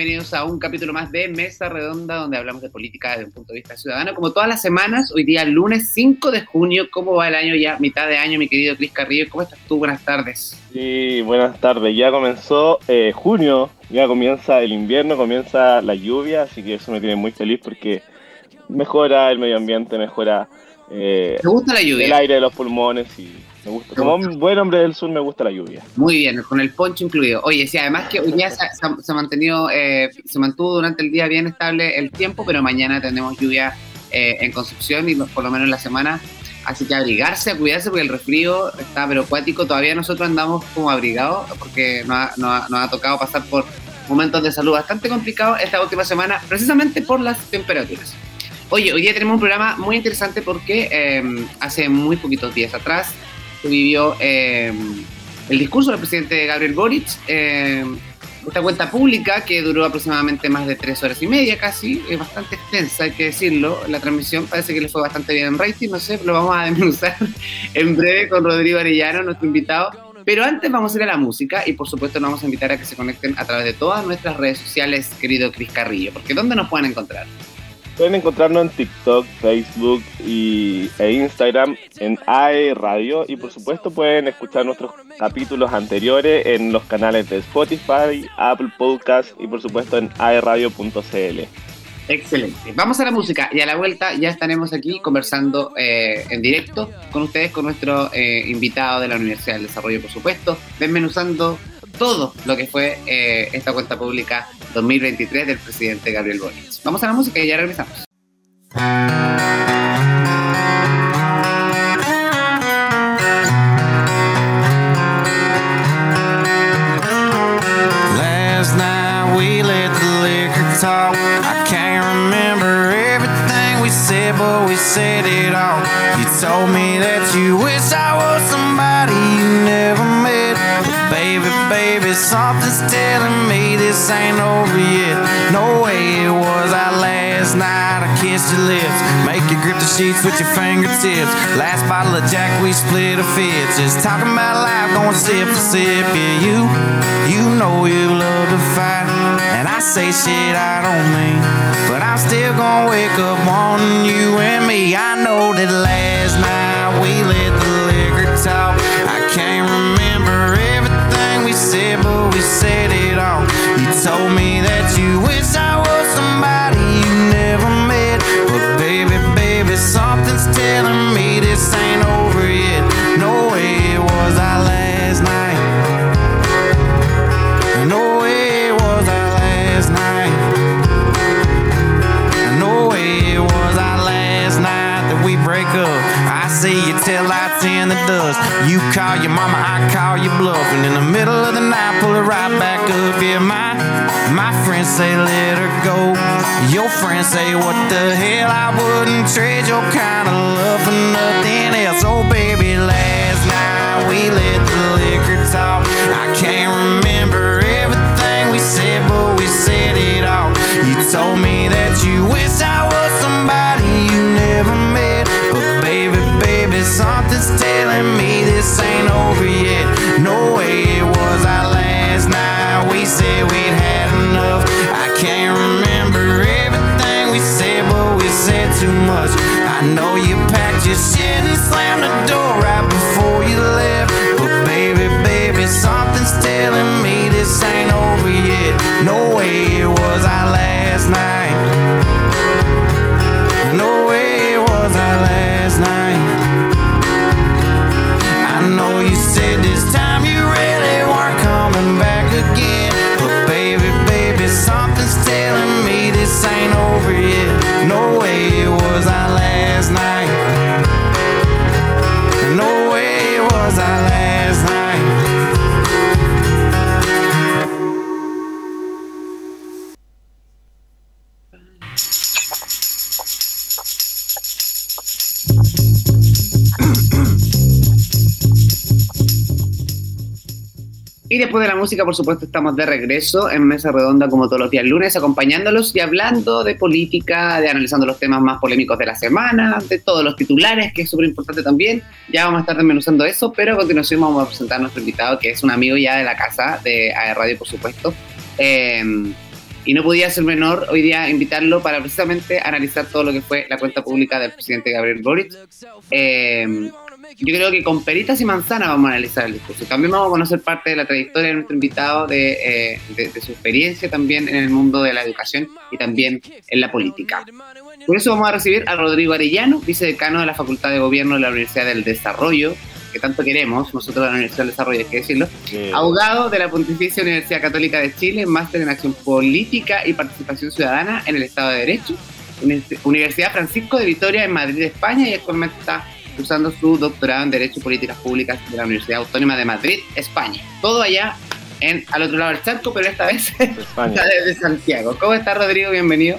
Bienvenidos a un capítulo más de Mesa Redonda, donde hablamos de política desde un punto de vista ciudadano. Como todas las semanas, hoy día lunes 5 de junio, ¿cómo va el año ya? Mitad de año, mi querido Cris Carrillo. ¿Cómo estás tú? Buenas tardes. Sí, buenas tardes. Ya comenzó eh, junio, ya comienza el invierno, comienza la lluvia, así que eso me tiene muy feliz porque mejora el medio ambiente, mejora eh, gusta la lluvia? el aire de los pulmones y me gusta. Como un buen hombre del sur me gusta la lluvia. Muy bien, con el poncho incluido. Oye, sí, además que hoy día se, ha mantenido, eh, se mantuvo durante el día bien estable el tiempo, pero mañana tenemos lluvia eh, en Concepción y por lo menos en la semana. Así que abrigarse, cuidarse porque el resfrío está pero acuático. Todavía nosotros andamos como abrigados porque nos ha, nos ha tocado pasar por momentos de salud bastante complicados esta última semana, precisamente por las temperaturas. Oye, hoy día tenemos un programa muy interesante porque eh, hace muy poquitos días atrás se vivió eh, el discurso del presidente Gabriel Boric, eh, esta cuenta pública que duró aproximadamente más de tres horas y media casi, es bastante extensa, hay que decirlo, la transmisión parece que le fue bastante bien en rating, no sé, lo vamos a desmenuzar en breve con Rodrigo Arellano, nuestro invitado. Pero antes vamos a ir a la música y por supuesto nos vamos a invitar a que se conecten a través de todas nuestras redes sociales, querido Cris Carrillo, porque ¿dónde nos pueden encontrar? Pueden encontrarnos en TikTok, Facebook y, e Instagram en AE Radio y por supuesto pueden escuchar nuestros capítulos anteriores en los canales de Spotify, Apple Podcast y por supuesto en aeradio.cl. Excelente. Vamos a la música y a la vuelta ya estaremos aquí conversando eh, en directo con ustedes, con nuestro eh, invitado de la Universidad del Desarrollo, por supuesto, desmenuzando todo lo que fue eh, esta cuenta pública 2023 del presidente Gabriel Boric. Vamos a la música y ya regresamos. Last night we let the liquor talk. I can't remember everything we said, but we said it all. You told me that something's telling me this ain't over yet. No way it was our last night. I kissed your lips, make you grip the sheets with your fingertips. Last bottle of Jack, we split a fifth. Just talking about life, going sip for sip. Yeah, you, you know you love to fight, and I say shit I don't mean, but I'm still gonna wake up wanting you and me. I know that last night call your mama, I call your bluff, and in the middle of the night, pull it right back up. Yeah, my my friends say let her go. Your friends say what the hell? I wouldn't trade your kind of love for nothing too much. I know you packed your shit and slammed the door right después de la música, por supuesto, estamos de regreso en Mesa Redonda como todos los días lunes, acompañándolos y hablando de política, de analizando los temas más polémicos de la semana, de todos los titulares, que es súper importante también. Ya vamos a estar desmenuzando eso, pero a continuación vamos a presentar a nuestro invitado, que es un amigo ya de la casa de AE Radio, por supuesto. Eh, y no podía ser menor hoy día invitarlo para precisamente analizar todo lo que fue la cuenta pública del presidente Gabriel Boric. Eh, yo creo que con peritas y manzanas vamos a analizar el discurso. También vamos a conocer parte de la trayectoria de nuestro invitado, de, eh, de, su experiencia también en el mundo de la educación y también en la política. Por eso vamos a recibir a Rodrigo Arellano, vicedecano de la Facultad de Gobierno de la Universidad del Desarrollo, que tanto queremos, nosotros de la Universidad del Desarrollo, hay que decirlo, abogado de la Pontificia Universidad Católica de Chile, máster en acción política y participación ciudadana en el Estado de Derecho, Universidad Francisco de Vitoria en Madrid, España, y actualmente está cursando su doctorado en Derecho y Políticas Públicas de la Universidad Autónoma de Madrid, España. Todo allá en, al otro lado del charco, pero esta vez está desde Santiago. ¿Cómo está Rodrigo? Bienvenido.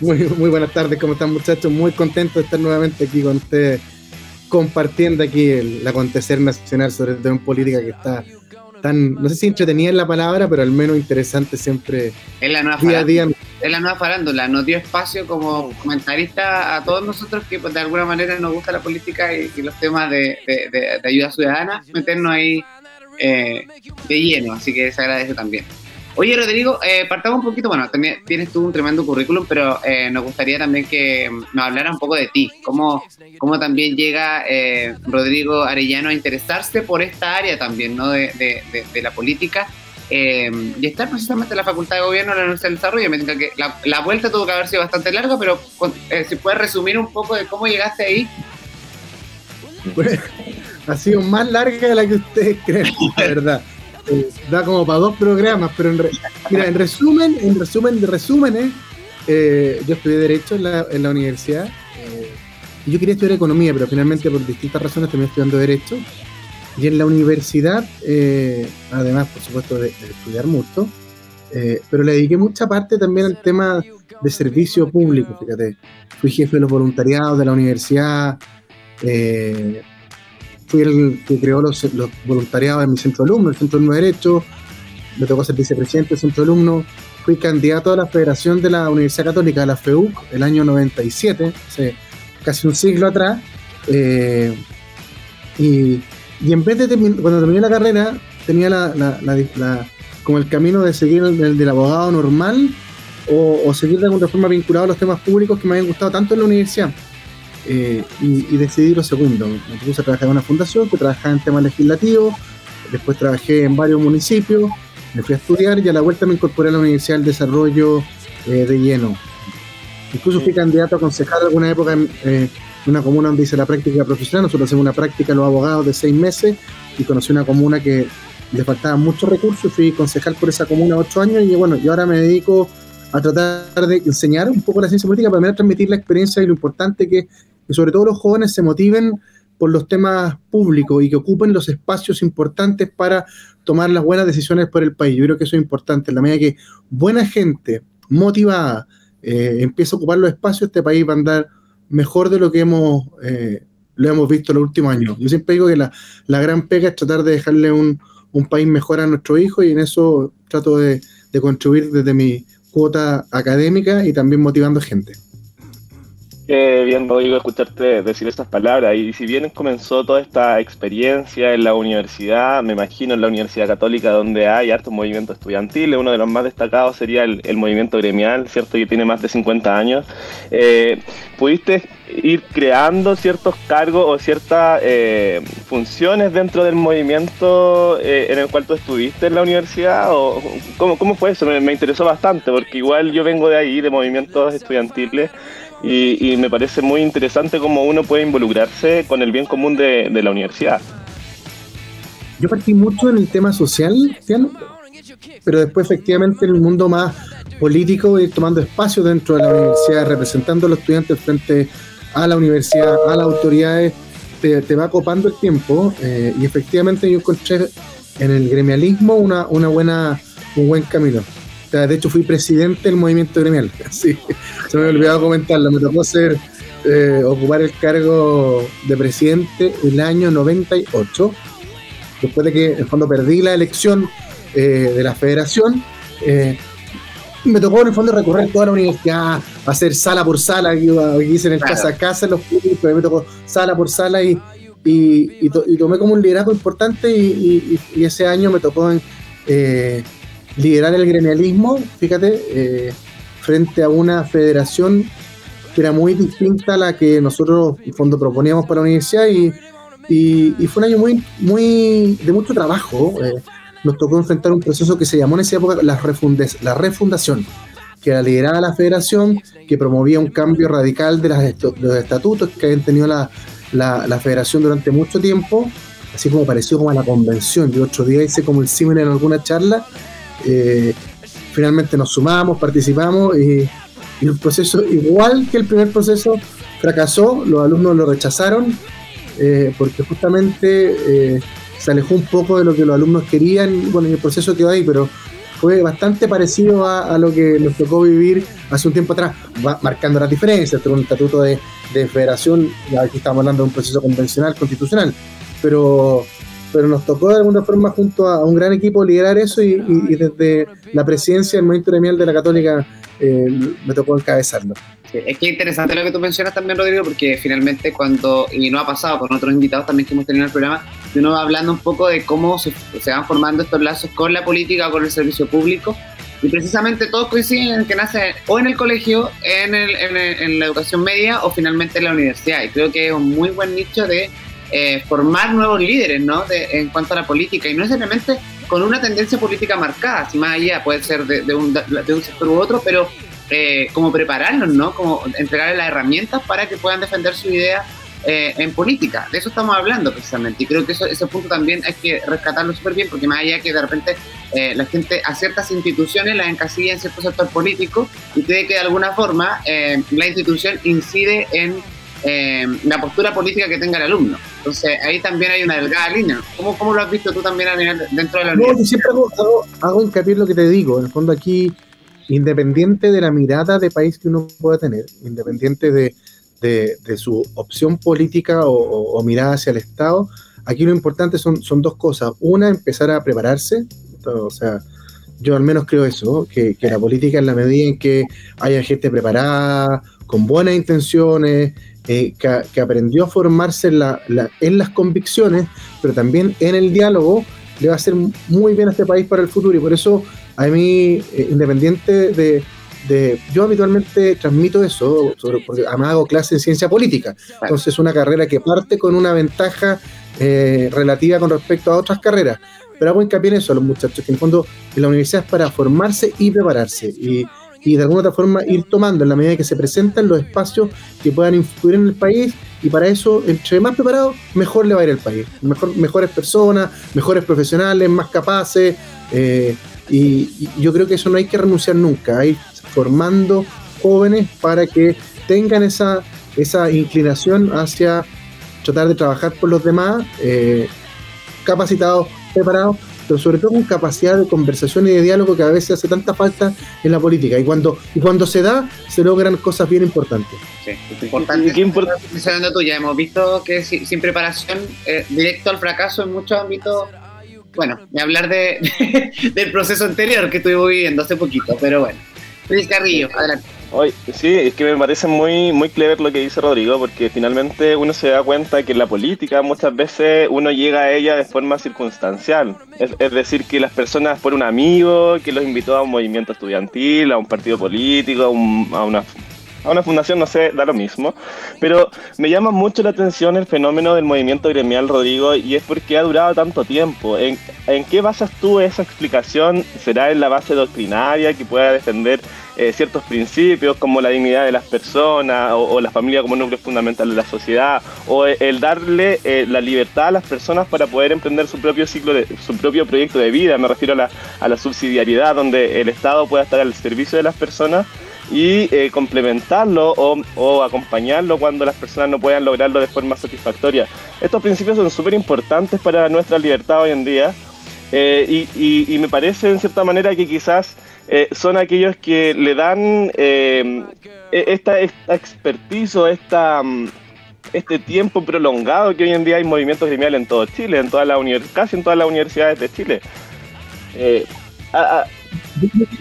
Muy, muy buenas tardes, ¿cómo están muchachos? Muy contento de estar nuevamente aquí con ustedes compartiendo aquí el, acontecer nacional, sobre todo en política que está tan, no sé si entretenida en la palabra, pero al menos interesante siempre es la nueva día a día. Es la nueva farándula, nos dio espacio como comentarista a todos nosotros que pues, de alguna manera nos gusta la política y, los temas de, de, ayuda ciudadana, meternos ahí eh, de lleno, así que se agradece también. Oye, Rodrigo, eh, partamos un poquito, bueno, también tienes tú un tremendo currículum, pero eh, nos gustaría también que nos hablara un poco de ti, cómo, cómo también llega eh, Rodrigo Arellano a interesarse por esta área también, ¿no? De, de, la política. Y estar precisamente en la Facultad de Gobierno de la Universidad del Desarrollo. Me que la, la, vuelta tuvo que haber sido bastante larga, pero si puedes resumir un poco de cómo llegaste ahí. ha sido más larga de la que ustedes creen, la verdad. Eh, da como para dos programas, pero en, mira, en resumen, en resumen de resúmenes, eh, yo estudié Derecho en la, en la universidad eh, y yo quería estudiar Economía, pero finalmente por distintas razones terminé estudiando Derecho. Y en la universidad, además, por supuesto, de, estudiar mucho, pero le dediqué mucha parte también al tema de servicio público, fíjate. Fui jefe de los voluntariados de la universidad, fui el que creó los, voluntariados en mi centro alumno, el centro alumno de Derecho, me tocó ser vicepresidente del centro alumno, fui candidato a la Federación de la Universidad Católica, de la FEUC, el año 97, hace casi un siglo atrás, eh, y, en vez de terminar, cuando terminé la carrera, tenía la, como el camino de seguir el, del abogado normal o, seguir de alguna forma vinculado a los temas públicos que me habían gustado tanto en la universidad. Eh, y, decidí lo segundo. Me puse a trabajar en una fundación que trabajaba en temas legislativos, después trabajé en varios municipios, me fui a estudiar y a la vuelta me incorporé a la Universidad del Desarrollo eh, de lleno. Incluso fui candidato a concejal alguna época en eh, una comuna donde hice la práctica profesional. Nosotros hacemos una práctica los abogados de seis meses y conocí una comuna que le faltaban muchos recursos. Fui concejal por esa comuna ocho años y bueno, yo ahora me dedico a tratar de enseñar un poco la ciencia política para transmitir la experiencia y lo importante que que sobre todo los jóvenes se motiven por los temas públicos y que ocupen los espacios importantes para tomar las buenas decisiones por el país. Yo creo que eso es importante. En la medida que buena gente motivada eh, empieza a ocupar los espacios, este país va a andar mejor de lo que hemos, eh, lo hemos visto en los últimos años. Yo siempre digo que la, gran pega es tratar de dejarle un, país mejor a nuestros hijos y en eso trato de, de contribuir desde mi cuota académica y también motivando gente. Qué bien, Rodrigo, escucharte decir estas palabras. Y si bien comenzó toda esta experiencia en la universidad, me imagino en la Universidad Católica, donde hay harto movimiento estudiantil, uno de los más destacados sería el, movimiento gremial, ¿cierto? Que tiene más de 50 años. Eh, ¿Pudiste ir creando ciertos cargos o ciertas eh, funciones dentro del movimiento eh, en el cual tú estuviste en la universidad? ¿O cómo, cómo fue eso? Me, me interesó bastante, porque igual yo vengo de ahí, de movimientos estudiantiles. Y, me parece muy interesante cómo uno puede involucrarse con el bien común de, la universidad. Yo partí mucho en el tema social, pero después efectivamente en el mundo más político, ir tomando espacio dentro de la universidad, representando a los estudiantes frente a la universidad, a las autoridades, te, va copando el tiempo eh, y efectivamente yo encontré en el gremialismo una, una buena, un buen camino de hecho fui presidente del movimiento gremial. Sí, se me olvidado comentarlo. Me tocó ser, eh, ocupar el cargo de presidente el año 98, después de que en fondo perdí la elección eh, de la federación. Eh, me tocó en el fondo recorrer toda la universidad, hacer sala por sala, aquí hice en el casa a casa, en los públicos, me tocó sala por sala y, y, tomé como un liderazgo importante y, ese año me tocó en, liderar el gremialismo, fíjate, eh, frente a una federación que era muy distinta a la que nosotros, en fondo, proponíamos para la universidad y, fue un año muy, muy de mucho trabajo. Eh, nos tocó enfrentar un proceso que se llamó en esa época la, refundes, la refundación, que era liderada la federación, que promovía un cambio radical de, las los estatutos que habían tenido la, la, federación durante mucho tiempo, así como pareció como a la convención. Yo otro día hice como el símil en alguna charla. Eh, finalmente nos sumamos, participamos y, el proceso, igual que el primer proceso, fracasó, los alumnos lo rechazaron, eh, porque justamente eh, se alejó un poco de lo que los alumnos querían, bueno, en el proceso quedó ahí, pero fue bastante parecido a, lo que nos tocó vivir hace un tiempo atrás, marcando las diferencias, entre un estatuto de, federación, ya aquí estamos hablando de un proceso convencional, constitucional, pero pero nos tocó de alguna forma junto a un gran equipo liderar eso y, desde la presidencia del movimiento gremial de la Católica eh, me tocó encabezarlo. es que interesante lo que tú mencionas también, Rodrigo, porque finalmente cuando, y no ha pasado con otros invitados también que hemos tenido en el programa, uno va hablando un poco de cómo se, van formando estos lazos con la política o con el servicio público. Y precisamente todos coinciden en que nace o en el colegio, en, el, en, la educación media o finalmente en la universidad. Y creo que es un muy buen nicho de eh, formar nuevos líderes ¿no? en cuanto a la política. Y no necesariamente con una tendencia política marcada, si más allá puede ser de, un, de un sector u otro, pero eh, como prepararlos, ¿no? Como entregarles las herramientas para que puedan defender su idea eh, en política. De eso estamos hablando precisamente. Y creo que eso, ese punto también hay que rescatarlo súper bien, porque más allá que de repente eh, la gente a ciertas instituciones las encasilla en cierto sector político y cree que de alguna forma la institución incide en la postura política que tenga el alumno. Entonces ahí también hay una delgada línea. ¿Cómo, cómo lo has visto tú también a nivel dentro de la? No, siempre hago, hago, hincapié en lo que te digo. En el fondo aquí, independiente de la mirada de país que uno pueda tener, independiente de, de, su opción política o, mirada hacia el Estado, aquí lo importante son, son dos cosas. Una, empezar a prepararse. O sea, yo al menos creo eso, que, que la política en la medida en que haya gente preparada, con buenas intenciones, eh, que, aprendió a formarse en, la, en, las convicciones, pero también en el diálogo, le va a hacer muy bien a este país para el futuro. Y por eso a mí, eh, independiente de, de, Yo habitualmente transmito eso, sobre, porque además hago clase en ciencia política. Entonces es una carrera que parte con una ventaja eh, relativa con respecto a otras carreras. Pero hago hincapié en eso a los muchachos, que en el fondo en la universidad es para formarse y prepararse. Y, y de alguna otra forma ir tomando en la medida que se presentan los espacios que puedan influir en el país y para eso, entre más preparado, mejor le va a ir el país. Mejor, mejores personas, mejores profesionales, más capaces. Eh, y, yo creo que eso no hay que renunciar nunca, hay formando jóvenes para que tengan esa, esa inclinación hacia tratar de trabajar por los demás, eh, capacitados, preparados, pero sobre todo con capacidad de conversación y de diálogo que a veces hace tanta falta en la política. Y cuando, y cuando se da, se logran cosas bien importantes. Sí, importante. ¿Qué importante? tú, ya hemos visto que sin, preparación, eh, directo al fracaso en muchos ámbitos. Bueno, ni hablar de, del proceso anterior que estuvimos viviendo hace poquito, pero bueno. Luis Carrillo, adelante sí, es que me parece muy, muy clever lo que dice Rodrigo, porque finalmente uno se da cuenta que en la política muchas veces uno llega a ella de forma circunstancial. Es, decir, que las personas por un amigo que los invitó a un movimiento estudiantil, a un partido político, a, una a una fundación, no sé, da lo mismo. Pero me llama mucho la atención el fenómeno del movimiento gremial, Rodrigo, y es porque ha durado tanto tiempo. ¿En, en qué basas tú esa explicación? ¿Será en la base doctrinaria que pueda defender eh, ciertos principios como la dignidad de las personas o, la familia como núcleo fundamental de la sociedad o el darle eh, la libertad a las personas para poder emprender su propio ciclo de su propio proyecto de vida me refiero a la, a la subsidiariedad donde el Estado pueda estar al servicio de las personas y eh, complementarlo o, o, acompañarlo cuando las personas no puedan lograrlo de forma satisfactoria. Estos principios son súper importantes para nuestra libertad hoy en día y, y, y, me parece en cierta manera que quizás eh, son aquellos que le dan eh, e-, esta, esta expertise o esta, este tiempo prolongado que hoy en día hay movimientos gremiales en todo Chile, en toda la casi en todas las universidades de Chile. Eh,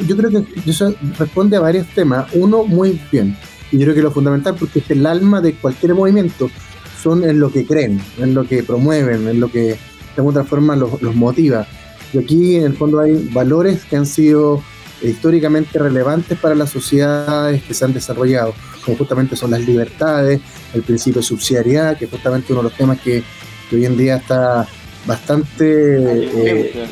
yo, creo que eso responde a varios temas. Uno, muy bien. Y yo creo que lo fundamental, porque es el alma de cualquier movimiento, son en lo que creen, en lo que promueven, en lo que de alguna forma los, los motiva. Y aquí en el fondo hay valores que han sido históricamente relevantes para las sociedades que se han desarrollado, como justamente son las libertades, el principio de subsidiariedad, que es justamente uno de los temas que, hoy en día está bastante eh,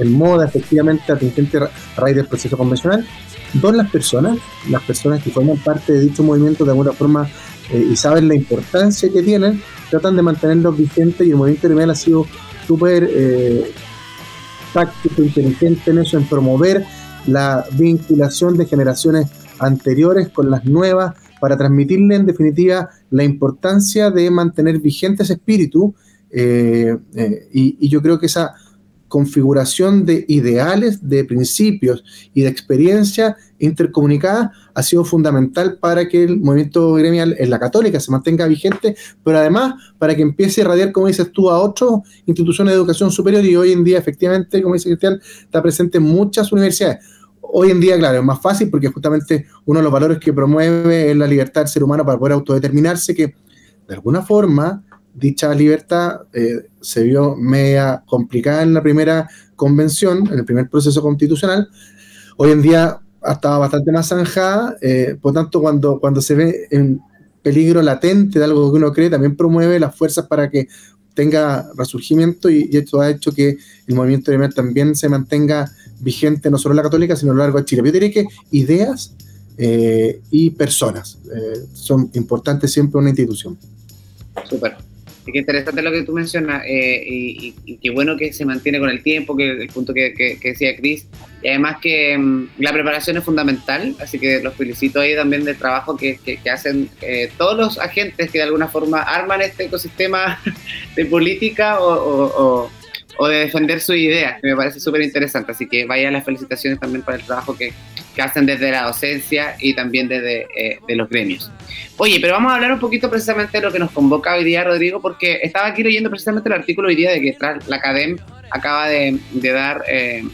en moda, efectivamente, atingente a raíz del proceso convencional. Dos, las personas, las personas que forman parte de dicho movimiento de alguna forma eh, y saben la importancia que tienen, tratan de mantenerlos vigentes y el movimiento gremial ha sido súper eh, táctico, inteligente en eso, en promover la vinculación de generaciones anteriores con las nuevas para transmitirle en definitiva la importancia de mantener vigente ese espíritu eh, eh, y, yo creo que esa configuración de ideales, de principios y de experiencia intercomunicada ha sido fundamental para que el movimiento gremial en la católica se mantenga vigente, pero además para que empiece a irradiar, como dices tú, a otras instituciones de educación superior y hoy en día efectivamente, como dice Cristian, está presente en muchas universidades. Hoy en día, claro, es más fácil porque justamente uno de los valores que promueve es la libertad del ser humano para poder autodeterminarse, que de alguna forma dicha libertad eh, se vio media complicada en la primera convención, en el primer proceso constitucional. Hoy en día ha estado bastante más zanjada, eh, por tanto, cuando, cuando se ve en peligro latente de algo que uno cree, también promueve las fuerzas para que tenga resurgimiento y, esto ha hecho que el movimiento de también se mantenga vigente no solo en la católica, sino a lo largo de Chile. Yo diría que ideas eh, y personas son importantes siempre en una institución. Súper qué interesante lo que tú mencionas eh, y, qué bueno que se mantiene con el tiempo, que el punto que, decía Cris. Y además que mm, la preparación es fundamental, así que los felicito ahí también del trabajo que, hacen eh, todos los agentes que de alguna forma arman este ecosistema de política o, de defender su idea, que me parece súper interesante. Así que vaya las felicitaciones también por el trabajo que, hacen desde la docencia y también desde eh, los gremios. Oye, pero vamos a hablar un poquito precisamente de lo que nos convoca hoy día, Rodrigo, porque estaba aquí leyendo precisamente el artículo hoy día de que la Academ acaba de, dar eh,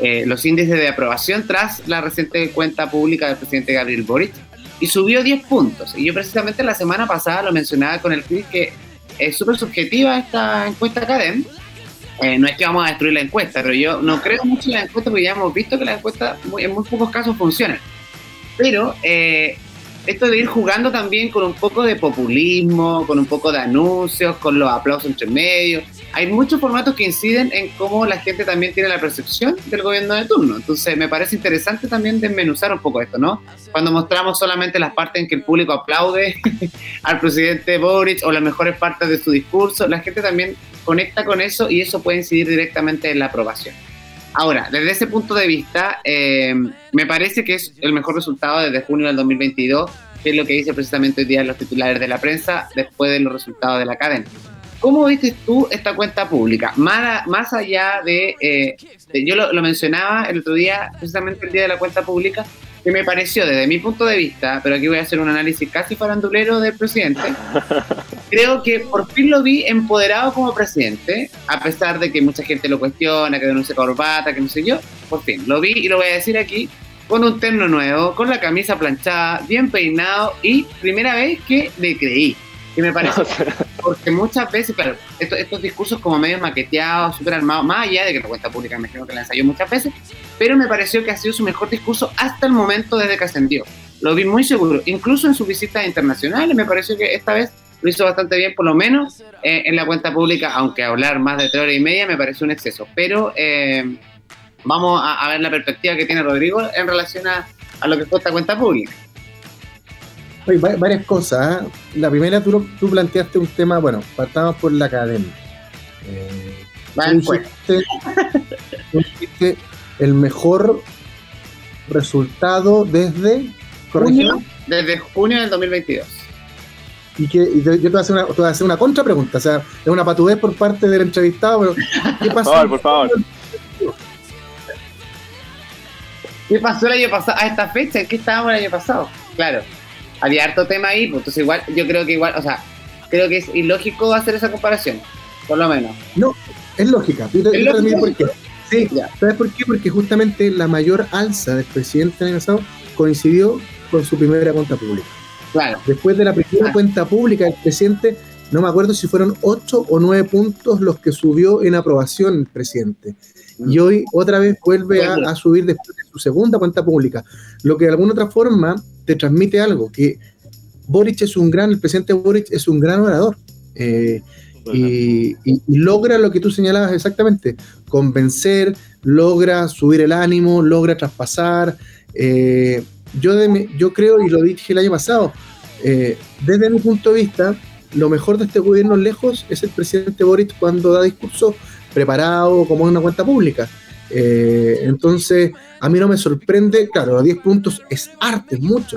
eh, los índices de aprobación tras la reciente cuenta pública del presidente Gabriel Boric y subió 10 puntos. Y yo precisamente la semana pasada lo mencionaba con el Cris que es súper subjetiva esta encuesta Academ. Eh, no es que vamos a destruir la encuesta, pero yo no creo mucho en la encuesta porque ya hemos visto que la encuesta en muy pocos casos funciona. Pero eh, esto de ir jugando también con un poco de populismo, con un poco de anuncios, con los aplausos entre medio. Hay muchos formatos que inciden en cómo la gente también tiene la percepción del gobierno de turno. Entonces me parece interesante también desmenuzar un poco esto, ¿no? Cuando mostramos solamente las partes en que el público aplaude al presidente Boric o las mejores partes de su discurso, la gente también conecta con eso y eso puede incidir directamente en la aprobación. Ahora, desde ese punto de vista, eh, me parece que es el mejor resultado desde junio del 2022, que es lo que dice precisamente hoy día los titulares de la prensa después de los resultados de la cadena. ¿Cómo viste tú esta cuenta pública? Más, más allá de, eh, yo lo, lo, mencionaba el otro día, precisamente el día de la cuenta pública, que me pareció desde mi punto de vista, pero aquí voy a hacer un análisis casi farandulero del presidente, creo que por fin lo vi empoderado como presidente, a pesar de que mucha gente lo cuestiona, que denuncia corbata, que no sé yo, por fin lo vi y lo voy a decir aquí, con un terno nuevo, con la camisa planchada, bien peinado y primera vez que le creí que me parece, porque muchas veces, pero estos, discursos como medio maqueteados, súper armados, más allá de que la cuenta pública me imagino que la ensayó muchas veces, pero me pareció que ha sido su mejor discurso hasta el momento desde que ascendió. Lo vi muy seguro, incluso en sus visitas internacionales, me pareció que esta vez lo hizo bastante bien, por lo menos eh, en la cuenta pública, aunque hablar más de tres horas y media me pareció un exceso. Pero eh, vamos a, ver la perspectiva que tiene Rodrigo en relación a, a lo que fue esta cuenta pública. Oye, varias cosas. ¿eh? La primera, tú, tú, planteaste un tema, bueno, partamos por la academia. Eh, el mejor resultado desde junio, desde junio del 2022. Y que yo te voy, a hacer una, te voy a hacer una contrapregunta, o sea, es una patudez por parte del entrevistado, pero ¿qué pasó? Por favor, por favor. ¿Qué pasó el año pasado? A esta fecha, ¿en qué estábamos el año pasado? Claro había harto tema ahí, pues entonces igual, yo creo que igual, o sea, creo que es ilógico hacer esa comparación, por lo menos. No, es lógica. ¿Es por qué. Sí, ¿sabes por qué? Porque justamente la mayor alza del presidente en el pasado coincidió con su primera cuenta pública. Claro. Después de la primera cuenta pública del presidente, no me acuerdo si fueron 8 o 9 puntos los que subió en aprobación el presidente. Y hoy otra vez vuelve a, a subir después de su segunda cuenta pública, lo que de alguna otra forma te transmite algo, que Boric es un gran, el presidente Boric es un gran orador. Eh, y, logra lo que tú señalabas exactamente, convencer, logra subir el ánimo, logra traspasar. eh, yo, de yo creo, y lo dije el año pasado, eh, desde mi punto de vista, lo mejor de este gobierno lejos es el presidente Boric cuando da discurso preparado como en una cuenta pública. Eh, entonces, a mí no me sorprende, claro, los 10 puntos es arte, es mucho,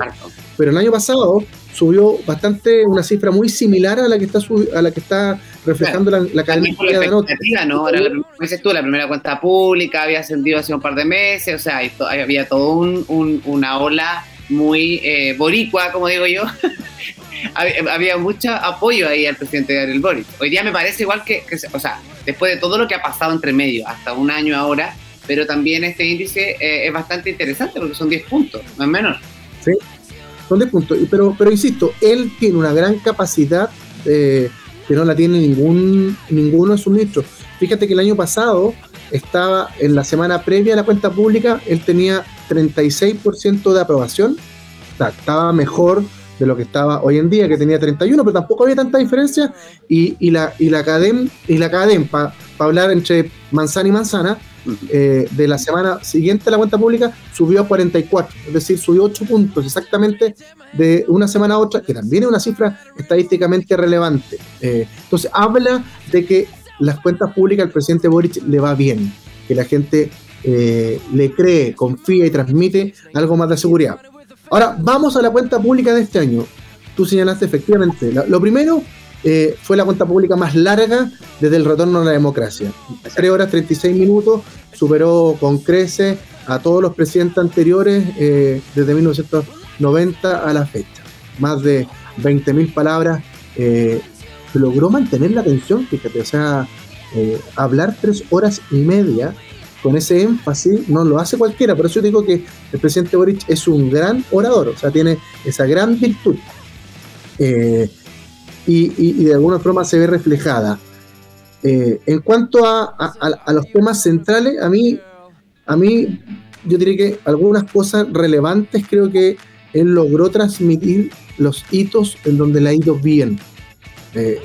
pero el año pasado subió bastante una cifra muy similar a la que está a la que está reflejando la, la cadena de nota. expectativa, ¿no? Ahora, la- dices tú, la primera cuenta pública había ascendido hace un par de meses, o sea, to- había todo un, un- una ola muy eh, boricua, como digo yo. había, había mucho apoyo ahí al presidente Gabriel Boric. Hoy día me parece igual que, que o sea, después de todo lo que ha pasado entre medio, hasta un año ahora, pero también este índice eh, es bastante interesante porque son 10 puntos, no es menor. Son 10 puntos. Pero, pero insisto, él tiene una gran capacidad eh, que no la tiene ningún, ninguno de sus ministros. Fíjate que el año pasado estaba en la semana previa a la cuenta pública, él tenía 36% de aprobación. O sea, estaba mejor de lo que estaba hoy en día, que tenía 31, pero tampoco había tanta diferencia. Y, y la, y la cadem, y la cadem para hablar entre manzana y manzana, eh, de la semana siguiente a la cuenta pública subió a 44, es decir, subió 8 puntos exactamente de una semana a otra, que también es una cifra estadísticamente relevante. Eh, entonces, habla de que las cuentas públicas al presidente Boric le va bien, que la gente eh, le cree, confía y transmite algo más de seguridad. Ahora, vamos a la cuenta pública de este año. Tú señalaste efectivamente. lo primero eh, fue la cuenta pública más larga desde el retorno a la democracia. 3 horas 36 minutos, superó con crece a todos los presidentes anteriores eh, desde 1990 a la fecha. Más de 20.000 palabras. eh, logró mantener la atención, fíjate, o sea, eh, hablar tres horas y media con ese énfasis no lo hace cualquiera. Por eso digo que el presidente Boric es un gran orador, o sea, tiene esa gran virtud. Eh, y, de alguna forma se ve reflejada. Eh, en cuanto a los temas centrales, a mí, a mí, yo diría que algunas cosas relevantes creo que él logró transmitir los hitos en donde le ha ido bien. Eh,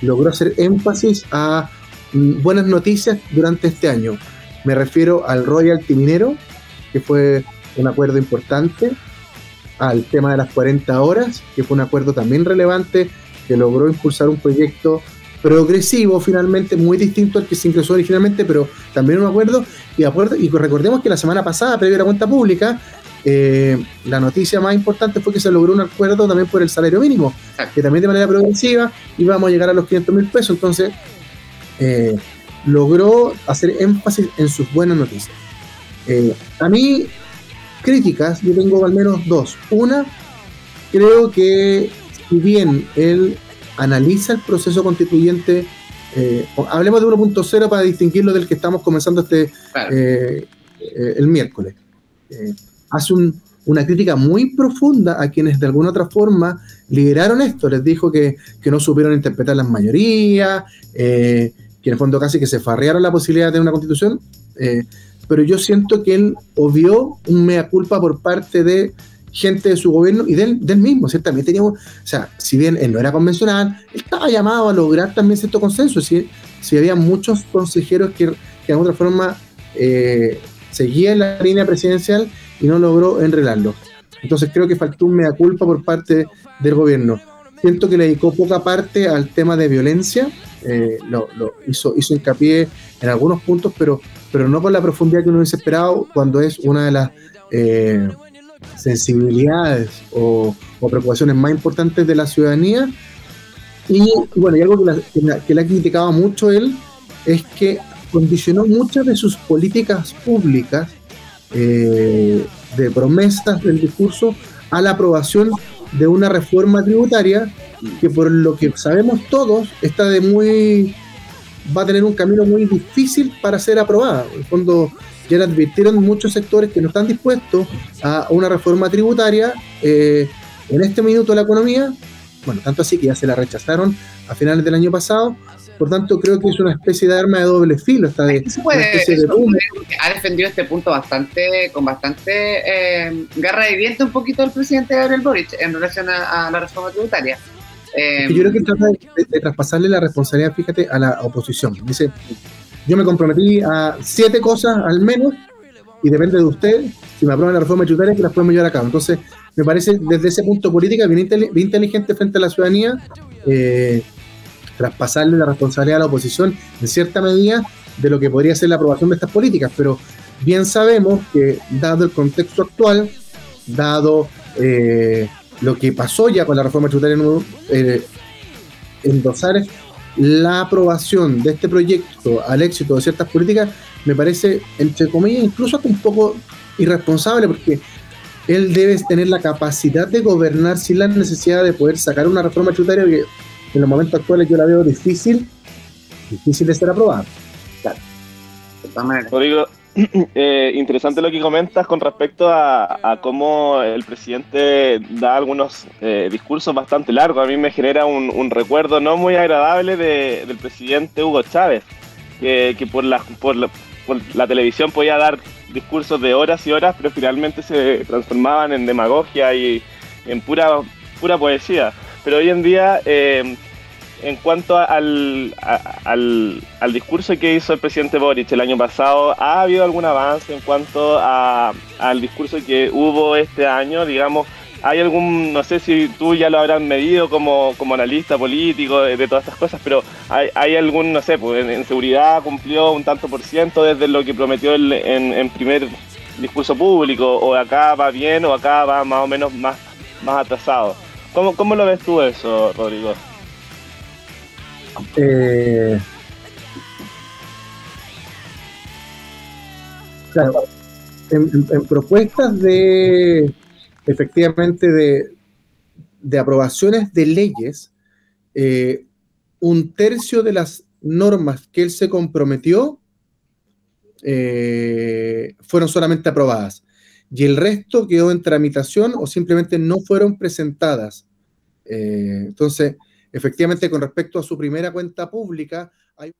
logró hacer énfasis a mm, buenas noticias durante este año. Me refiero al royalty minero, que fue un acuerdo importante, al tema de las 40 horas, que fue un acuerdo también relevante, que logró impulsar un proyecto progresivo finalmente, muy distinto al que se ingresó originalmente, pero también un acuerdo. Y, acuerdo, y recordemos que la semana pasada, previo a la cuenta pública, eh, la noticia más importante fue que se logró un acuerdo también por el salario mínimo, que también de manera progresiva íbamos a llegar a los 500 mil pesos. Entonces, eh, logró hacer énfasis en sus buenas noticias. Eh, a mí, críticas, yo tengo al menos dos. Una, creo que si bien él analiza el proceso constituyente, eh, hablemos de 1.0 para distinguirlo del que estamos comenzando este Claro. eh, el miércoles. Hace un- una crítica muy profunda a quienes de alguna otra forma lideraron esto. Les dijo que, que no supieron interpretar las mayorías, eh, que en el fondo casi que se farrearon la posibilidad de una constitución. eh, pero yo siento que él obvió un mea culpa por parte de gente de su gobierno y del, del mismo, ¿cierto? También teníamos, o sea, si bien él no era convencional, él estaba llamado a lograr también cierto consenso. Si, si había muchos consejeros que, que de otra forma eh, seguían la línea presidencial y no logró enredarlo. Entonces creo que faltó un mea culpa por parte del gobierno. Siento que le dedicó poca parte al tema de violencia, eh, lo, hizo, hizo hincapié en algunos puntos, pero, pero no con la profundidad que uno hubiese esperado cuando es una de las eh, sensibilidades o, preocupaciones más importantes de la ciudadanía. Y, y bueno, y algo que, la- que la- que le ha criticado mucho él es que condicionó muchas de sus políticas públicas eh, de promesas del discurso a la aprobación de una reforma tributaria que por lo que sabemos todos está de muy va a tener un camino muy difícil para ser aprobada. En fondo ya le advirtieron muchos sectores que no están dispuestos a una reforma tributaria eh, en este minuto de la economía bueno, tanto así que ya se la rechazaron a finales del año pasado. Por tanto, creo que es una especie de arma de doble filo. Esta de, ha defendido este punto bastante con bastante eh, garra de viento un poquito el presidente Gabriel Boric en relación a, la reforma tributaria. yo creo que trata de, traspasarle la responsabilidad, fíjate, a la oposición. Dice, yo me comprometí a siete cosas al menos y depende de usted, si me aprueban la reforma tributaria, que las podemos llevar a cabo. Entonces, me parece desde ese punto política bien, inteligente frente a la ciudadanía, eh, traspasarle la responsabilidad a la oposición en cierta medida de lo que podría ser la aprobación de estas políticas, pero bien sabemos que dado el contexto actual, dado eh, lo que pasó ya con la reforma tributaria eh, endosar la aprobación de este proyecto al éxito de ciertas políticas me parece, entre comillas, incluso hasta un poco irresponsable, porque él debe tener la capacidad de gobernar sin la necesidad de poder sacar una reforma tributaria que en los momentos actuales yo la veo difícil, difícil de ser aprobada. Claro. Rodrigo, eh, interesante lo que comentas con respecto a, cómo el presidente da algunos eh, discursos bastante largos. A mí me genera un, recuerdo no muy agradable del presidente Hugo Chávez, que, por, la, por, la, televisión podía dar discursos de horas y horas, pero finalmente se transformaban en demagogia y en pura, pura poesía. Pero hoy en día eh, en cuanto al, al, al, discurso que hizo el presidente Boric el año pasado, ¿ha habido algún avance en cuanto a, al discurso que hubo este año? Digamos, ¿hay algún, no sé si tú ya lo habrás medido como, como analista político de, todas estas cosas, pero ¿hay, algún, no sé, pues en, seguridad cumplió un tanto por ciento desde lo que prometió en, en primer discurso público? ¿O acá va bien o acá va más o menos más, más atrasado? ¿Cómo, ¿Cómo lo ves tú eso, Rodrigo? Eh, claro, en, propuestas de, efectivamente, de, de aprobaciones de leyes, eh, un tercio de las normas que él se comprometió eh, fueron solamente aprobadas y el resto quedó en tramitación o simplemente no fueron presentadas. entonces, efectivamente con respecto a su primera cuenta pública, hay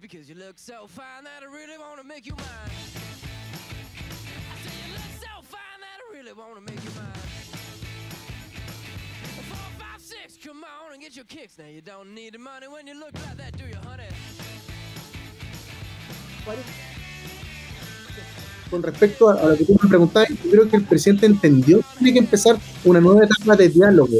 because really want to make you look so fine that I really want to make you mine. Four, five, six, come on and get your kicks. Now you don't need the money when you look like that, do you, honey? Con respecto a, a lo que tú me preguntabas, yo creo que el presidente entendió que tiene que empezar una nueva etapa de diálogo,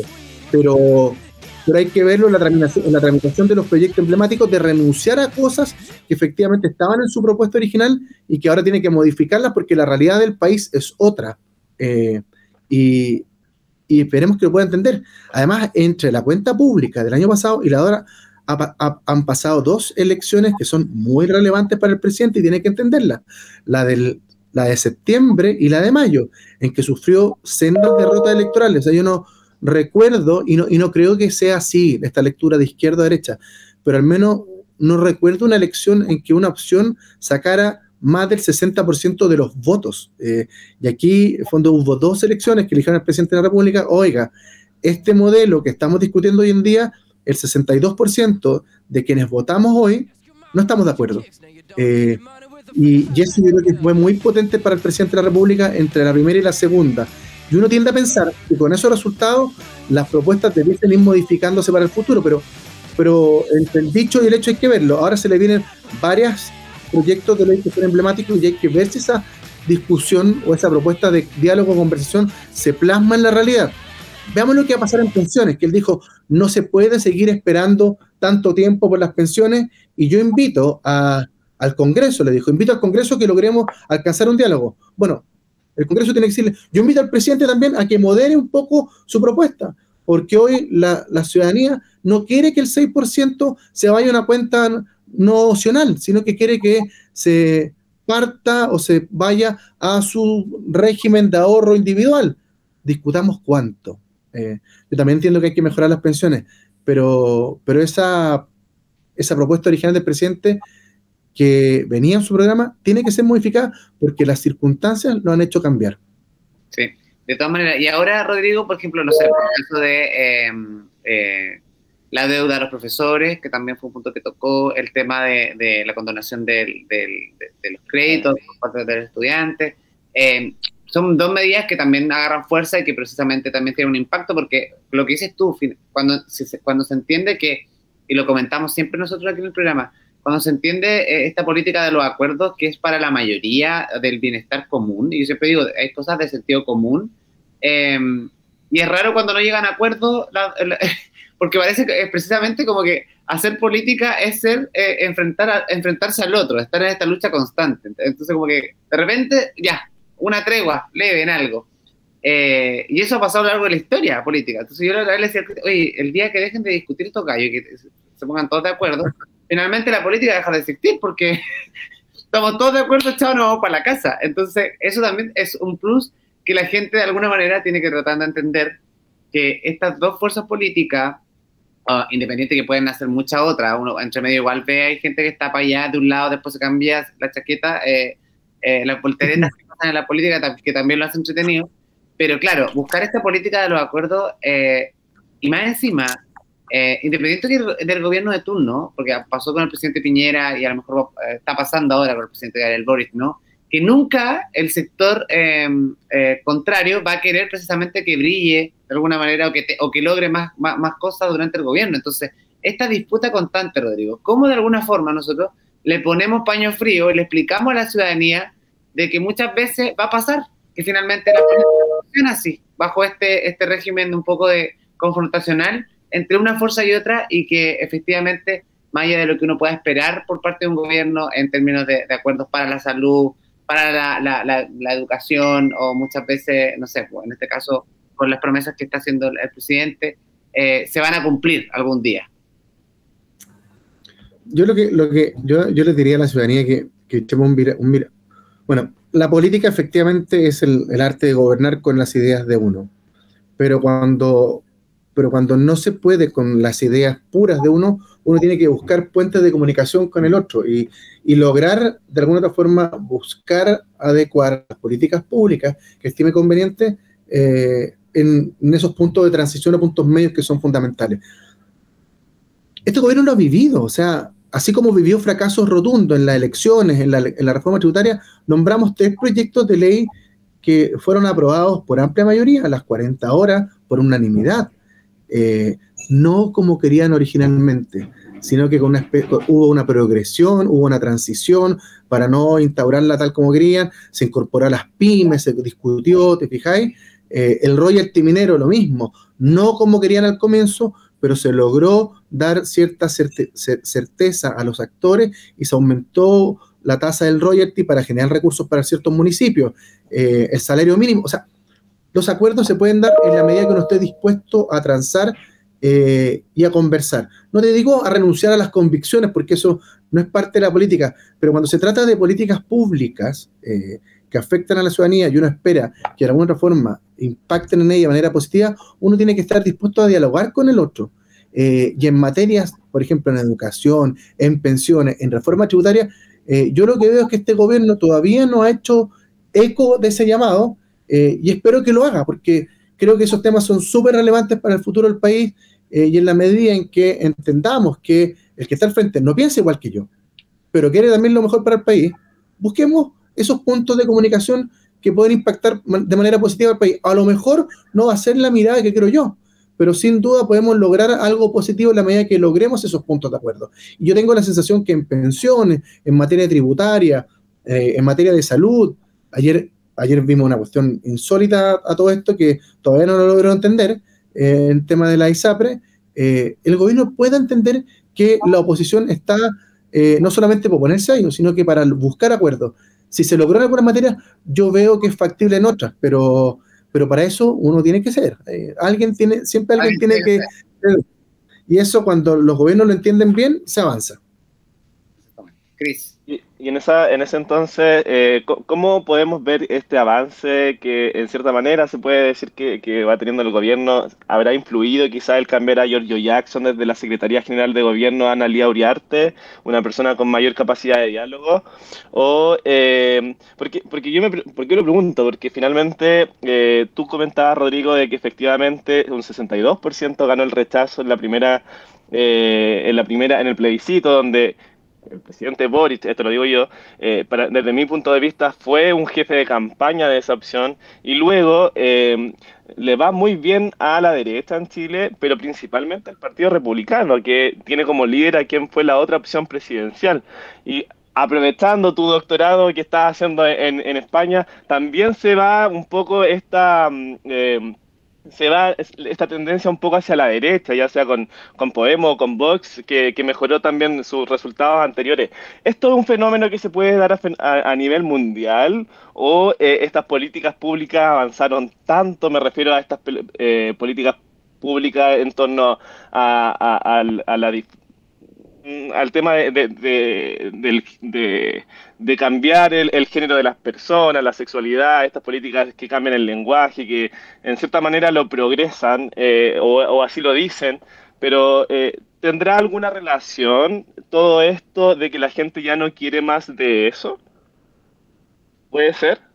pero pero hay que verlo en la, tramitación, en la tramitación de los proyectos emblemáticos, de renunciar a cosas que efectivamente estaban en su propuesta original y que ahora tiene que modificarlas porque la realidad del país es otra. Eh, y, esperemos que lo pueda entender. Además, entre la cuenta pública del año pasado y la de ahora, han pasado dos elecciones que son muy relevantes para el presidente y tiene que entenderla. La, del, la de septiembre y la de mayo, en que sufrió sendas derrotas electorales. O sea, yo no recuerdo, y no, y no creo que sea así, esta lectura de izquierda a derecha, pero al menos no recuerdo una elección en que una opción sacara más del 60% de los votos. Eh, y aquí, en fondo, hubo dos elecciones que eligieron al presidente de la República. Oiga, este modelo que estamos discutiendo hoy en día, el 62% de quienes votamos hoy no estamos de acuerdo. Eh, y, y eso yo creo que fue muy potente para el presidente de la República entre la primera y la segunda. Y uno tiende a pensar que con esos resultados las propuestas debiesen ir modificándose para el futuro, pero, pero entre el dicho y el hecho hay que verlo. Ahora se le vienen varios proyectos de ley que son emblemáticos y hay que ver si esa discusión o esa propuesta de diálogo o conversación se plasma en la realidad. veamos lo que va a pasar en pensiones, que él dijo, no se puede seguir esperando tanto tiempo por las pensiones y yo invito al Congreso, le dijo, invito al Congreso que logremos alcanzar un diálogo. Bueno, el Congreso tiene que decirle, yo invito al presidente también a que modere un poco su propuesta, porque hoy la, ciudadanía no quiere que el 6% se vaya a una cuenta no opcional, sino que quiere que se parta o se vaya a su régimen de ahorro individual. Discutamos cuánto. Eh, yo también entiendo que hay que mejorar las pensiones, pero, pero esa, esa propuesta original del presidente que venía en su programa tiene que ser modificada porque las circunstancias lo han hecho cambiar. Sí, de todas maneras. Y ahora, Rodrigo, por ejemplo, no sé, por el caso de em, eh, la deuda a los profesores, que también fue un punto que tocó, el tema de, la condonación de, los créditos por parte de los estudiantes. Em, son dos medidas que también agarran fuerza y que precisamente también tienen un impacto, porque lo que dices tú, cuando, cuando se entiende que, y lo comentamos siempre nosotros aquí en el programa, cuando se entiende eh, esta política de los acuerdos que es para la mayoría del bienestar común, y yo siempre digo, hay cosas de sentido común, em, y es raro cuando no llegan a acuerdos, porque parece que es precisamente como que hacer política es ser, eh, enfrentar enfrentarse al otro, estar en esta lucha constante. Entonces como que de repente, ya, una tregua leve en algo. Eh, y eso ha pasado a lo largo de la historia política. Entonces yo le decía, oye, el día que dejen de discutir estos gallos y que se pongan todos de acuerdo, finalmente la política deja de existir porque estamos todos de acuerdo, echados no vamos para la casa. Entonces eso también es un plus que la gente de alguna manera tiene que tratar de entender que estas dos fuerzas políticas, uh, independiente que pueden hacer muchas otras, uno entre medio igual ve, hay gente que está para allá de un lado, después se cambia la chaqueta, eh, eh, las volteretas en la política que también lo hace entretenido. Pero claro, buscar esta política de los acuerdos eh, y más encima, eh, independiente del gobierno de turno, porque pasó con el presidente Piñera y a lo mejor eh, está pasando ahora con el presidente Gabriel Boris, ¿no? Que nunca el sector em, contrario va a querer precisamente que brille de alguna manera o que, o que logre más, más, más cosas durante el gobierno. Entonces, esta disputa constante, Rodrigo, ¿cómo de alguna forma nosotros le ponemos paño frío y le explicamos a la ciudadanía de que muchas veces va a pasar, que finalmente la política funciona así, bajo este, este régimen un poco de confrontacional entre una fuerza y otra y que efectivamente, más allá de lo que uno pueda esperar por parte de un gobierno en términos de, acuerdos para la salud, para la, educación o muchas veces, no sé, pues, en este caso con las promesas que está haciendo el presidente, eh, se van a cumplir algún día. Yo lo que, lo que yo, yo les diría a la ciudadanía que, que echemos un, un, bueno, la política efectivamente es el, arte de gobernar con las ideas de uno, pero cuando, pero cuando no se puede con las ideas puras de uno, uno tiene que buscar puentes de comunicación con el otro y, lograr de alguna otra forma buscar adecuar las políticas públicas que estime conveniente eh, en, en, esos puntos de transición o puntos medios que son fundamentales. Este gobierno lo ha vivido, o sea, así como vivió fracasos rotundos en las elecciones, en la, reforma tributaria, nombramos tres proyectos de ley que fueron aprobados por amplia mayoría, a las 40 horas, por unanimidad. Eh, no como querían originalmente, sino que con hubo una progresión, hubo una transición para no instaurarla tal como querían, se incorporó a las pymes, se discutió, ¿te fijáis? Eh, el royalty minero lo mismo, no como querían al comienzo, pero se logró dar cierta certeza a los actores y se aumentó la tasa del royalty para generar recursos para ciertos municipios, eh, el salario mínimo, o sea, los acuerdos se pueden dar en la medida que uno esté dispuesto a transar eh, y a conversar. No te digo a renunciar a las convicciones, porque eso no es parte de la política, pero cuando se trata de políticas públicas eh, que afectan a la ciudadanía y uno espera que de alguna otra forma impacten en ella de manera positiva, uno tiene que estar dispuesto a dialogar con el otro. Eh, y en materias, por ejemplo, en educación, en pensiones, en reforma tributaria, eh, yo lo que veo es que este gobierno todavía no ha hecho eco de ese llamado eh, y espero que lo haga, porque creo que esos temas son súper relevantes para el futuro del país y en la medida en que entendamos que el que está al frente no piensa igual que yo, pero quiere también lo mejor para el país, busquemos esos puntos de comunicación que pueden impactar de manera positiva al país. A lo mejor no va a ser la mirada que quiero yo, pero sin duda podemos lograr algo positivo en la medida que logremos esos puntos de acuerdo. Y yo tengo la sensación que en pensiones, en materia tributaria, eh, en materia de salud, ayer, ayer vimos una cuestión insólita a todo esto que todavía no lo logro entender, eh, el tema de la ISAPRE, eh, el gobierno pueda entender que la oposición está eh, no solamente por ponerse ahí, sino que para buscar acuerdos. Si se logró en algunas materias, yo veo que es factible en otras, pero, pero para eso uno tiene que ser. alguien tiene, siempre alguien tiene que... Y eso cuando los gobiernos lo entienden bien, se avanza. Cris. Y, en, esa, en ese entonces, eh, ¿cómo podemos ver este avance que en cierta manera se puede decir que, va teniendo el gobierno? ¿Habrá influido quizá el cambiar a Giorgio Jackson desde la Secretaría General de Gobierno a Analia Uriarte, una persona con mayor capacidad de diálogo? O, eh, porque, porque yo me porque lo pregunto, porque finalmente eh, tú comentabas, Rodrigo, de que efectivamente un 62% ganó el rechazo en la primera, eh, en la primera, en el plebiscito, donde el presidente Boris, esto lo digo yo, eh, desde mi punto de vista fue un jefe de campaña de esa opción y luego eh, le va muy bien a la derecha en Chile, pero principalmente al Partido Republicano, que tiene como líder a quien fue la otra opción presidencial. Y aprovechando tu doctorado que estás haciendo en, en España, también se va un poco esta... Mm, eh, se va esta tendencia un poco hacia la derecha, ya sea con, con Podemos o con Vox, que, mejoró también sus resultados anteriores. ¿Esto es un fenómeno que se puede dar a, nivel mundial o eh, estas políticas públicas avanzaron tanto, me refiero a estas eh, políticas públicas en torno a, a la al tema de, de, cambiar el, género de las personas, la sexualidad, estas políticas que cambian el lenguaje, que en cierta manera lo progresan eh, o, así lo dicen, pero eh, ¿tendrá alguna relación todo esto de que la gente ya no quiere más de eso? ¿Puede ser?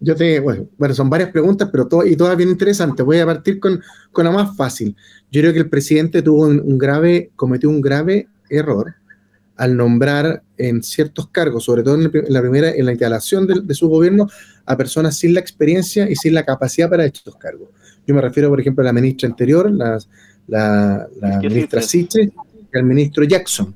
Yo te, bueno, bueno, son varias preguntas, pero todo, y todas bien interesantes. Voy a partir con, con la más fácil. Yo creo que el presidente tuvo un, grave, cometió un grave error al nombrar en ciertos cargos, sobre todo en, la primera, en la instalación de, su gobierno, a personas sin la experiencia y sin la capacidad para estos cargos. Yo me refiero, por ejemplo, a la ministra anterior, la, la, ministra Siche, y al ministro Jackson.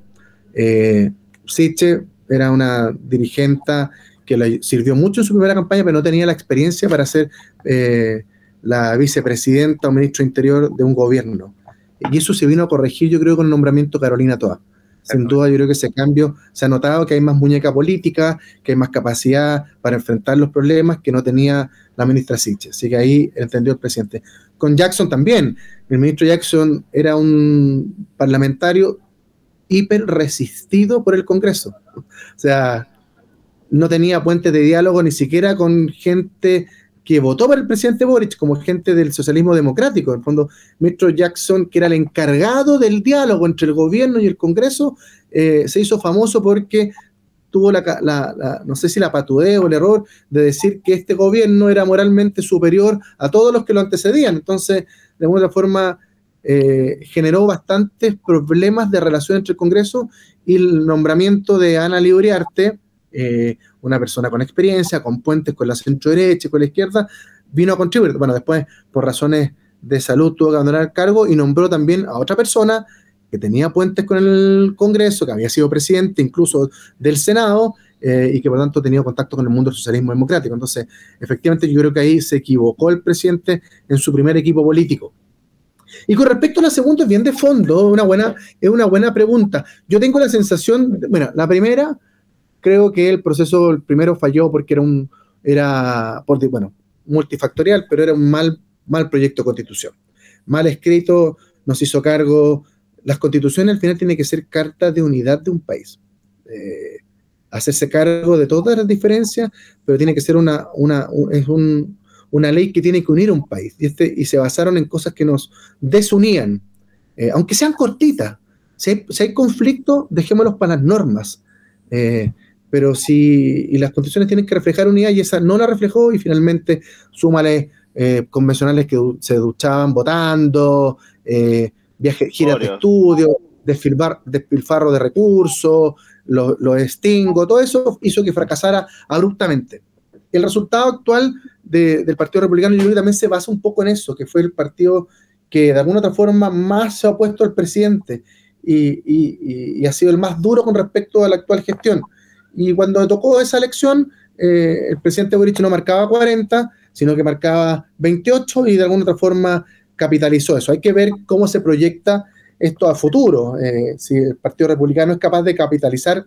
Eh, Siche era una dirigente que le sirvió mucho en su primera campaña, pero no tenía la experiencia para ser eh, la vicepresidenta o ministro interior de un gobierno. Y eso se vino a corregir, yo creo, con el nombramiento Carolina Toa. Sin duda, yo creo que ese cambio se ha notado que hay más muñeca política, que hay más capacidad para enfrentar los problemas que no tenía la ministra Siche. Así que ahí entendió el presidente. Con Jackson también. El ministro Jackson era un parlamentario hiper resistido por el Congreso. O sea, no tenía puentes de diálogo ni siquiera con gente que votó por el presidente Boric, como gente del socialismo democrático. En el fondo, ministro Jackson, que era el encargado del diálogo entre el gobierno y el Congreso, eh, se hizo famoso porque tuvo la, no sé si la patudea o el error de decir que este gobierno era moralmente superior a todos los que lo antecedían. Entonces, de alguna forma, eh, generó bastantes problemas de relación entre el Congreso y el nombramiento de Ana Libriarte, eh, una persona con experiencia, con puentes con la centro derecha y con la izquierda, vino a contribuir. Bueno, después, por razones de salud, tuvo que abandonar el cargo y nombró también a otra persona que tenía puentes con el Congreso, que había sido presidente incluso del Senado eh, y que por tanto tenía contacto con el mundo del socialismo democrático. Entonces, efectivamente, yo creo que ahí se equivocó el presidente en su primer equipo político. Y con respecto a la segunda, es bien de fondo, es una buena pregunta. Yo tengo la sensación, bueno, la primera, creo que el proceso el primero falló porque era un, era, por, bueno, multifactorial, pero era un mal, mal proyecto de constitución. Mal escrito, nos hizo cargo. Las constituciones al final tienen que ser cartas de unidad de un país. Eh, hacerse cargo de todas las diferencias, pero tiene que ser una, una, es una ley que tiene que unir un país. Y, este, y se basaron en cosas que nos desunían, eh, aunque sean cortitas. Si hay, si hay conflicto, dejémoslos para las normas. Eh, pero si y las condiciones tienen que reflejar unidad y esa no la reflejó y finalmente súmale eh, convencionales que se duchaban votando, eh, viajes, giras de estudio, despilfarro de recursos, los lo extingo, todo eso hizo que fracasara abruptamente. El resultado actual del Partido Republicano yo creo que también se basa un poco en eso, que fue el partido que de alguna otra forma más se ha opuesto al presidente y, y ha sido el más duro con respecto a la actual gestión. Y cuando tocó esa elección, eh, el presidente Boric no marcaba 40, sino que marcaba 28 y de alguna otra forma capitalizó eso. Hay que ver cómo se proyecta esto a futuro, eh, si el Partido Republicano es capaz de capitalizar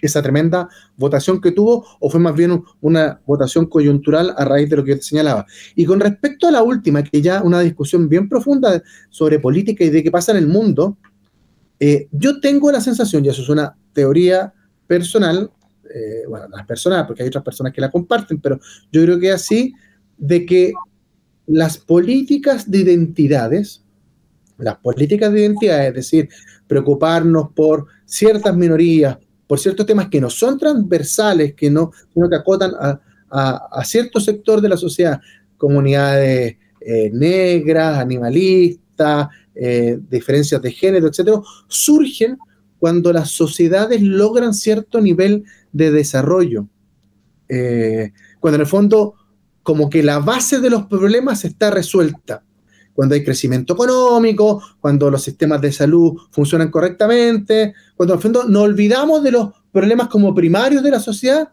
esa tremenda votación que tuvo o fue más bien una votación coyuntural a raíz de lo que yo te señalaba. Y con respecto a la última, que ya una discusión bien profunda sobre política y de qué pasa en el mundo, eh, yo tengo la sensación, y eso es una teoría personal, eh, bueno, no es personal porque hay otras personas que la comparten, pero yo creo que así, de que las políticas de identidades, las políticas de identidad, es decir, preocuparnos por ciertas minorías, por ciertos temas que no son transversales, que no, sino que acotan a, cierto sector de la sociedad, comunidades eh, negras, animalistas, eh, diferencias de género, etcétera, surgen cuando las sociedades logran cierto nivel de desarrollo. Eh, cuando en el fondo, como que la base de los problemas está resuelta cuando hay crecimiento económico, cuando los sistemas de salud funcionan correctamente, cuando al fondo nos olvidamos de los problemas como primarios de la sociedad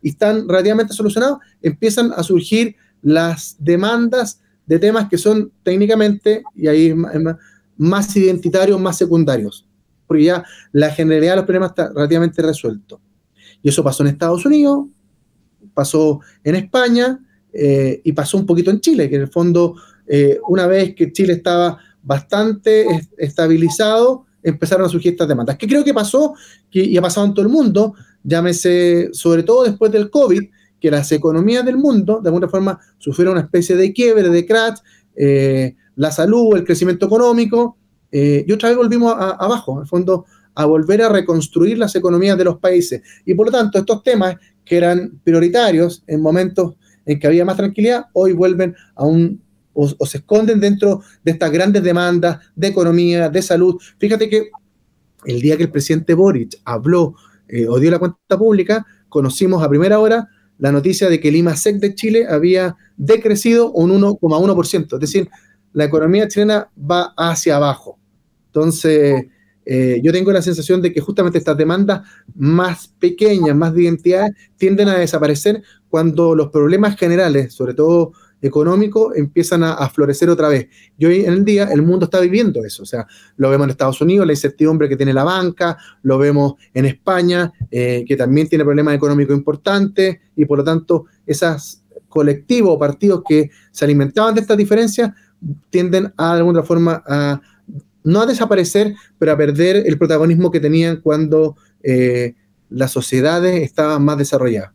y están relativamente solucionados, empiezan a surgir las demandas de temas que son técnicamente, y ahí más identitarios, más secundarios, porque ya la generalidad de los problemas está relativamente resuelto. Y eso pasó en Estados Unidos, pasó en España eh, y pasó un poquito en Chile, que en el fondo eh, una vez que Chile estaba bastante estabilizado, empezaron a surgir estas demandas. ¿Qué creo que pasó? Que, y ha pasado en todo el mundo, llámese, sobre todo después del COVID, que las economías del mundo, de alguna forma, sufrieron una especie de quiebre, de crash, eh, la salud, el crecimiento económico, eh, y otra vez volvimos abajo, en el fondo, a volver a reconstruir las economías de los países. Y por lo tanto, estos temas que eran prioritarios en momentos en que había más tranquilidad, hoy vuelven a un o, se esconden dentro de estas grandes demandas de economía, de salud. Fíjate que el día que el presidente Boric habló eh, o dio la cuenta pública, conocimos a primera hora la noticia de que el IMASEC de Chile había decrecido un 1,1%, es decir, la economía chilena va hacia abajo. Entonces, eh, yo tengo la sensación de que justamente estas demandas más pequeñas, más de identidad, tienden a desaparecer cuando los problemas generales, sobre todo económico empiezan a, florecer otra vez. Y hoy en el día el mundo está viviendo eso, o sea, lo vemos en Estados Unidos, la incertidumbre que tiene la banca, lo vemos en España, eh, que también tiene problemas económicos importantes y por lo tanto esos colectivos o partidos que se alimentaban de estas diferencias tienden a, de alguna forma a no a desaparecer, pero a perder el protagonismo que tenían cuando eh, las sociedades estaban más desarrolladas.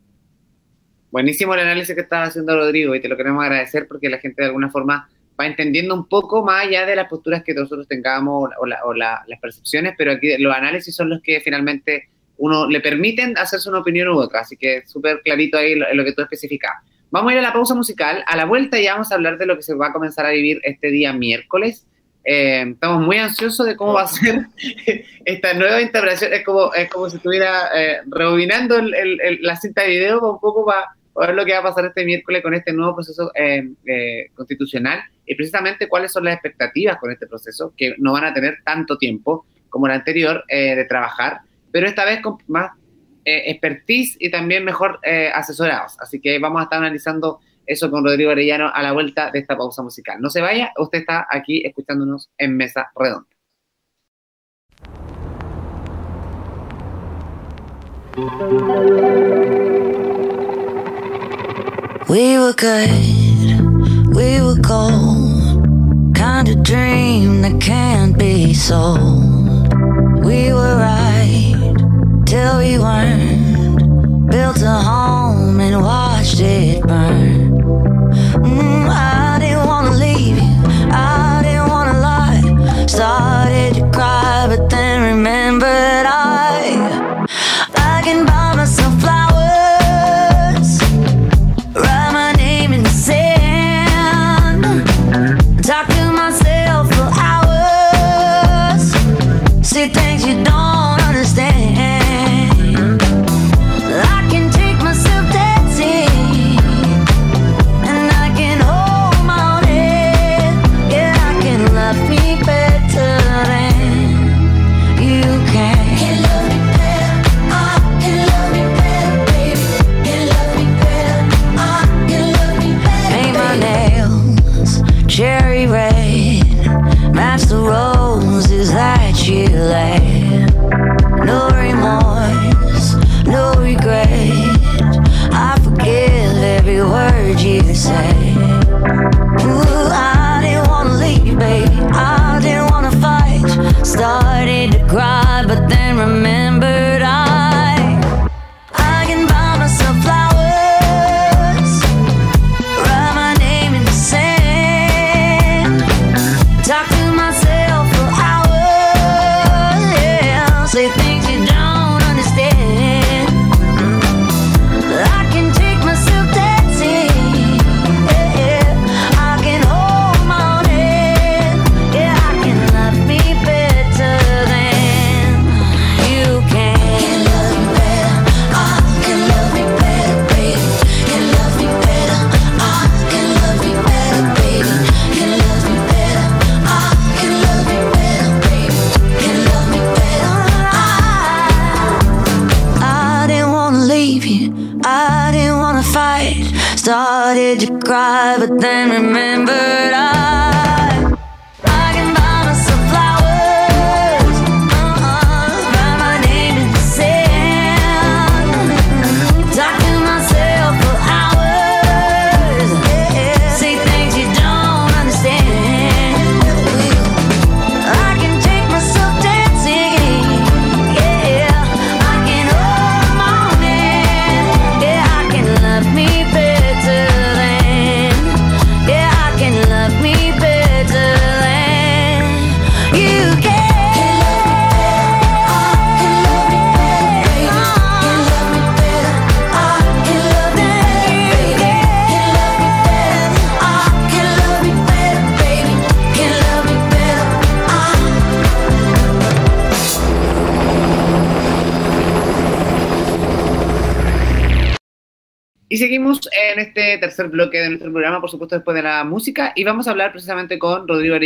Buenísimo el análisis que estaba haciendo Rodrigo y te lo queremos agradecer porque la gente de alguna forma va entendiendo un poco más allá de las posturas que nosotros tengamos o, las percepciones, pero aquí los análisis son los que finalmente uno le permiten hacerse una opinión u otra, así que súper clarito ahí lo, lo que tú especificas. Vamos a ir a la pausa musical, a la vuelta ya vamos a hablar de lo que se va a comenzar a vivir este día miércoles. Eh, estamos muy ansiosos de cómo va a ser esta nueva interpretación, es como, es como si estuviera eh, rebobinando la cinta de video un poco para ver lo que va a pasar este miércoles con este nuevo proceso eh, eh, constitucional y precisamente cuáles son las expectativas con este proceso, que no van a tener tanto tiempo como el anterior eh, de trabajar, pero esta vez con más expertise y también mejor asesorados. Así que vamos a estar analizando eso con Rodrigo Arellano a la vuelta de esta pausa musical. No se vaya, usted está aquí escuchándonos en Mesa Redonda. We were good, we were gold. Kind of dream that can't be sold. We were right till we weren't. Built a home and watched it burn. Mm, I didn't wanna leave you, I didn't wanna lie. Started tercer bloque de nuestro programa, por supuesto, después de la música. Y vamos a hablar precisamente con Rodrigo Arellano